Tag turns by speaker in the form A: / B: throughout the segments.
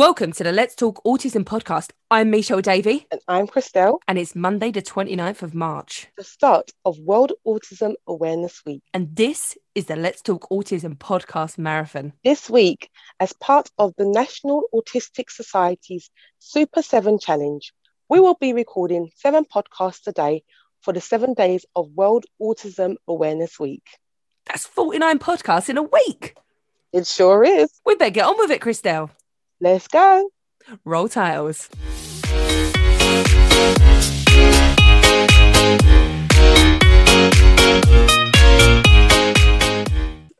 A: Welcome to the Let's Talk Autism podcast. I'm Michelle Davey.
B: And I'm Christelle.
A: And it's Monday, the 29th of March.
B: The start of World Autism Awareness Week.
A: And this is the Let's Talk Autism podcast marathon.
B: This week, as part of the National Autistic Society's Super 7 Challenge, we will be recording seven podcasts a day for the seven days of World Autism Awareness Week.
A: That's 49 podcasts in a week.
B: It sure is.
A: We better get on with it, Christelle.
B: Let's go.
A: Roll tiles.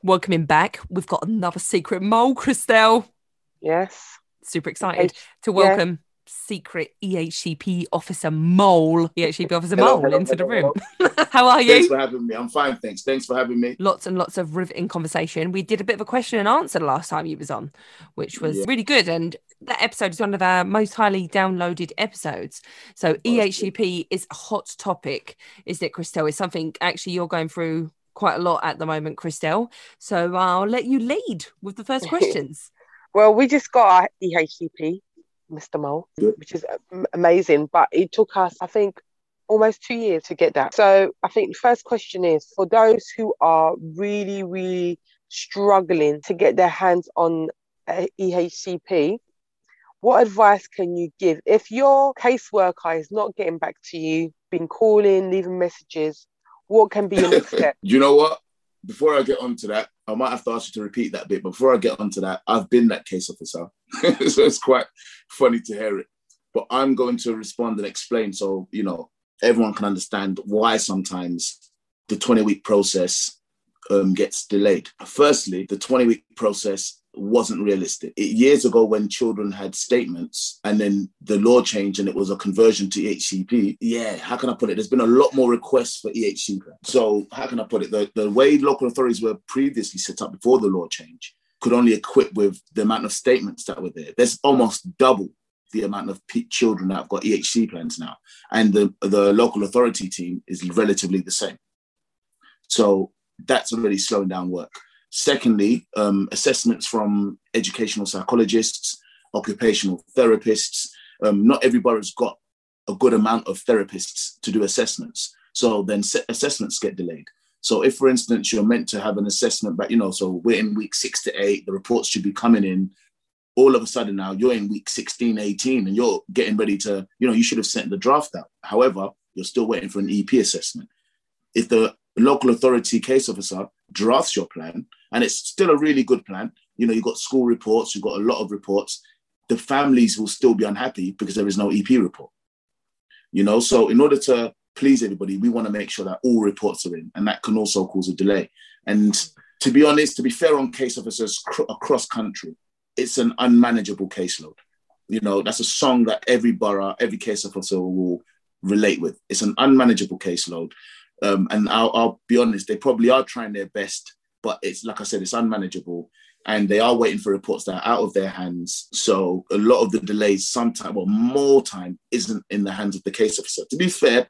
A: Welcoming back, we've got another secret mole, Christelle.
B: Yes.
A: Super excited H- to welcome secret EHCP officer mole, EHCP officer hello, mole hello, into hello, the room. How are you?
C: Thanks for having me. I'm fine, thanks. Thanks for having me.
A: Lots and lots of riveting conversation. We did a bit of a question and answer the last time you was on, which was yeah. really good. And that episode is one of our most highly downloaded episodes. So EHCP is a hot topic, is it, Christelle? It's something actually you're going through quite a lot at the moment, Christelle. So I'll let you lead with the first questions.
B: well, we just got our EHCP Mr. Mole, which is um, amazing. But it took us, I think, almost two years to get that. So I think the first question is for those who are really, really struggling to get their hands on uh, EHCP, what advice can you give if your caseworker is not getting back to you, been calling, leaving messages? What can be your next step?
C: you know what? Before I get on to that, I might have to ask you to repeat that bit. But before I get onto that, I've been that case officer, so it's quite funny to hear it. But I'm going to respond and explain so you know everyone can understand why sometimes the 20 week process um, gets delayed. Firstly, the 20 week process wasn't realistic. It, years ago, when children had statements and then the law changed and it was a conversion to EHCP, yeah, how can I put it? There's been a lot more requests for EHCP. So, how can I put it? The, the way local authorities were previously set up before the law change could only equip with the amount of statements that were there. There's almost double the amount of children that have got EHC plans now. And the, the local authority team is relatively the same. So, that's already slowing down work. Secondly, um, assessments from educational psychologists, occupational therapists. Um, not everybody's got a good amount of therapists to do assessments. So then assessments get delayed. So if, for instance, you're meant to have an assessment, but you know, so we're in week six to eight, the reports should be coming in. All of a sudden now you're in week 16, 18, and you're getting ready to, you know, you should have sent the draft out. However, you're still waiting for an EP assessment. If the local authority case officer drafts your plan, and it's still a really good plan. You know, you've got school reports, you've got a lot of reports. The families will still be unhappy because there is no EP report. You know, so in order to please everybody, we want to make sure that all reports are in, and that can also cause a delay. And to be honest, to be fair on case officers cr- across country, it's an unmanageable caseload. You know, that's a song that every borough, every case officer will relate with. It's an unmanageable caseload. Um, and I'll, I'll, be honest, they probably are trying their best, but it's like I said, it's unmanageable. And they are waiting for reports that are out of their hands. So a lot of the delays, sometimes, well, more time, isn't in the hands of the case officer. To be fair,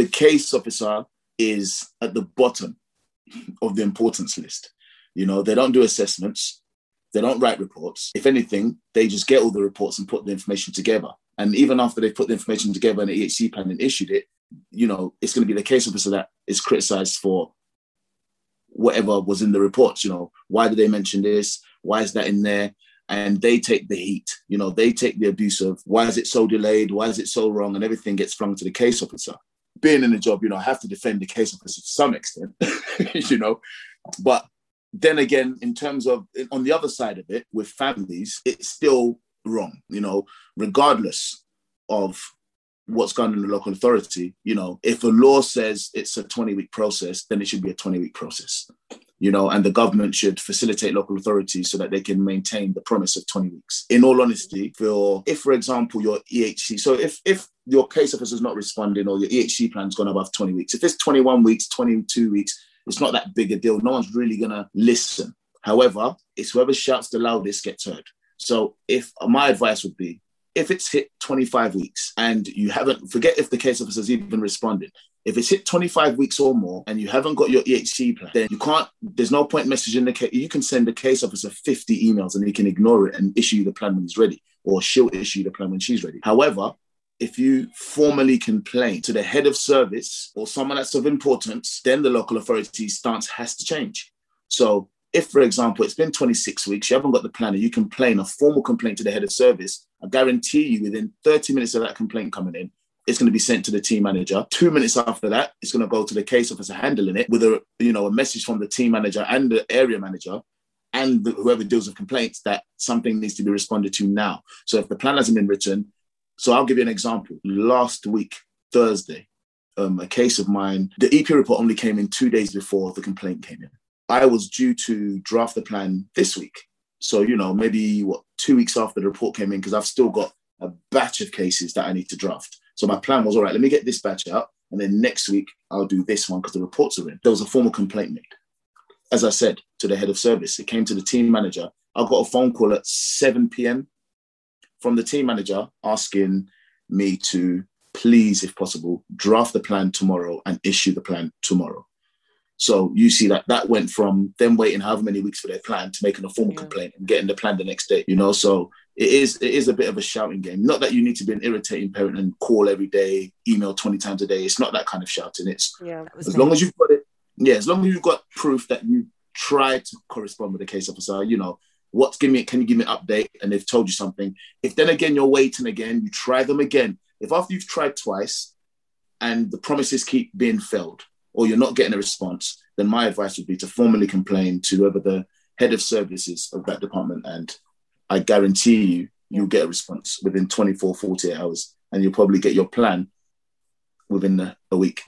C: the case officer is at the bottom of the importance list. You know, they don't do assessments, they don't write reports. If anything, they just get all the reports and put the information together. And even after they've put the information together and the EHC plan and issued it, you know, it's going to be the case officer that is criticized for whatever was in the reports. You know, why did they mention this? Why is that in there? And they take the heat. You know, they take the abuse of why is it so delayed? Why is it so wrong? And everything gets flung to the case officer. Being in the job, you know, I have to defend the case to some extent. you know, but then again, in terms of on the other side of it, with families, it's still wrong. You know, regardless of what's going on in the local authority. You know, if a law says it's a 20 week process, then it should be a 20 week process. You know, and the government should facilitate local authorities so that they can maintain the promise of 20 weeks. In all honesty, for if, for example, your EHC, so if if your case officer is not responding or your EHC plan's gone above 20 weeks, if it's 21 weeks, 22 weeks, it's not that big a deal. No one's really gonna listen. However, it's whoever shouts the loudest gets heard. So if my advice would be if it's hit 25 weeks and you haven't, forget if the case officer's even responded. If it's hit 25 weeks or more and you haven't got your EHC plan, then you can't, there's no point messaging the case. You can send the case officer 50 emails and he can ignore it and issue you the plan when he's ready. or she'll issue the plan when she's ready. However, if you formally complain to the head of service or someone that's of importance, then the local authority's stance has to change. So if, for example, it's been 26 weeks, you haven't got the planner, you complain, a formal complaint to the head of service, I guarantee you within 30 minutes of that complaint coming in, it's going to be sent to the team manager. Two minutes after that, it's going to go to the case officer handling it with a you know a message from the team manager and the area manager and the, whoever deals with complaints that something needs to be responded to now. So if the plan hasn't been written, so I'll give you an example. Last week, Thursday, um, a case of mine, the EP report only came in two days before the complaint came in. I was due to draft the plan this week. So, you know, maybe what, two weeks after the report came in, because I've still got a batch of cases that I need to draft. So my plan was, all right, let me get this batch out. And then next week, I'll do this one because the reports are in. There was a formal complaint made. As I said to the head of service, it came to the team manager. I got a phone call at 7 p.m. from the team manager asking me to please, if possible, draft the plan tomorrow and issue the plan tomorrow. So you see that that went from them waiting however many weeks for their plan to making a formal yeah. complaint and getting the plan the next day. You know, so it is it is a bit of a shouting game. Not that you need to be an irritating parent and call every day, email twenty times a day. It's not that kind of shouting. It's yeah, as long as you've got it. Yeah, as long as you've got proof that you tried to correspond with the case officer. You know, what's give me? Can you give me an update? And they've told you something. If then again you're waiting again, you try them again. If after you've tried twice, and the promises keep being failed, or you're not getting a response, then my advice would be to formally complain to whoever the head of services of that department. And I guarantee you, you'll get a response within 24, 48 hours, and you'll probably get your plan within a, a week.